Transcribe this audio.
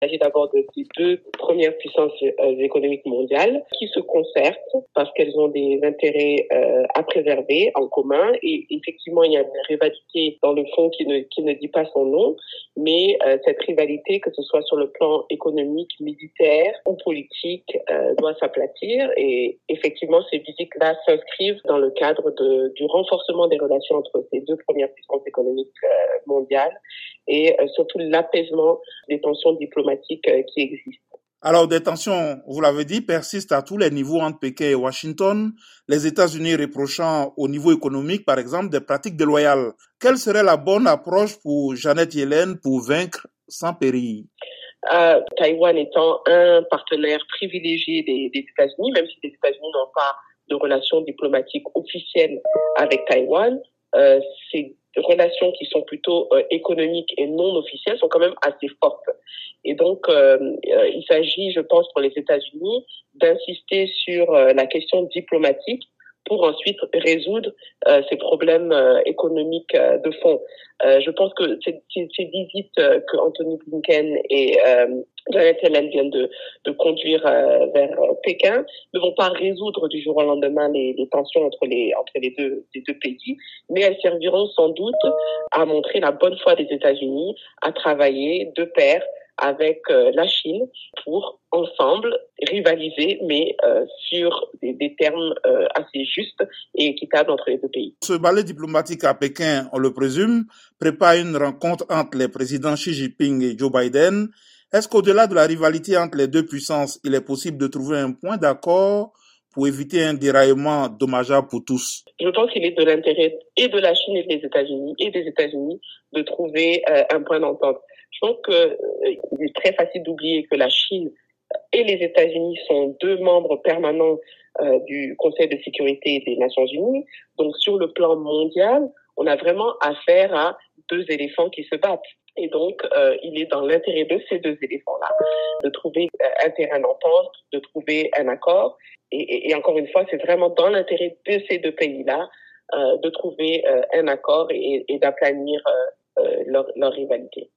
Il s'agit d'abord de ces deux premières puissances euh, économiques mondiales qui se concertent parce qu'elles ont des intérêts euh, à préserver en commun. Et effectivement, il y a une rivalité dans le fond qui ne, qui ne dit pas son nom, mais euh, cette rivalité, que ce soit sur le plan économique, militaire ou politique, doit s'aplatir. Et effectivement, ces visites-là s'inscrivent dans le cadre de, du renforcement des relations entre ces deux premières puissances économiques mondiales et surtout l'apaisement des tensions diplomatiques euh, qui existent. Alors, des tensions, vous l'avez dit, persistent à tous les niveaux entre Pékin et Washington, les États-Unis reprochant au niveau économique, par exemple, des pratiques déloyales. Quelle serait la bonne approche pour Jeannette Yellen pour vaincre sans péril? Euh, Taïwan étant un partenaire privilégié des, États-Unis, même si les États-Unis n'ont pas de relations diplomatiques officielles avec Taïwan, euh, c'est relations qui sont plutôt euh, économiques et non officielles sont quand même assez fortes. Et donc, euh, euh, il s'agit, je pense, pour les États-Unis d'insister sur la question diplomatique pour ensuite résoudre euh, ces problèmes euh, économiques euh, de fond. je pense que ces, ces, visites que Anthony Blinken et Janet Yellen viennent de, de conduire vers Pékin ne vont pas résoudre du jour au lendemain les, les tensions entre les entre les deux les deux pays, mais elles serviront sans doute à montrer la bonne foi des États-Unis à travailler de pair avec euh, la Chine pour ensemble rivaliser, mais euh, sur des, termes euh, assez justes et équitables entre les deux pays. Ce ballet diplomatique à Pékin, on le présume, prépare une rencontre entre les présidents Xi Jinping et Joe Biden. Est-ce qu'au-delà de la rivalité entre les deux puissances, il est possible de trouver un point d'accord pour éviter un déraillement dommageable pour tous Je pense qu'il est de l'intérêt et de la Chine et des États-Unis et des États-Unis de trouver un point d'entente. Je pense qu'il euh, est très facile d'oublier que la Chine et les États-Unis sont deux membres permanents euh, du Conseil de sécurité des Nations Unies. Donc sur le plan mondial, on a vraiment affaire à deux éléphants qui se battent. Et donc, euh, il est dans l'intérêt de ces deux éléphants-là de trouver un terrain d'entente, de trouver un accord. Et, encore une fois, c'est vraiment dans l'intérêt de ces deux pays-là euh, de trouver un accord et, d'aplanir leur, leur rivalité.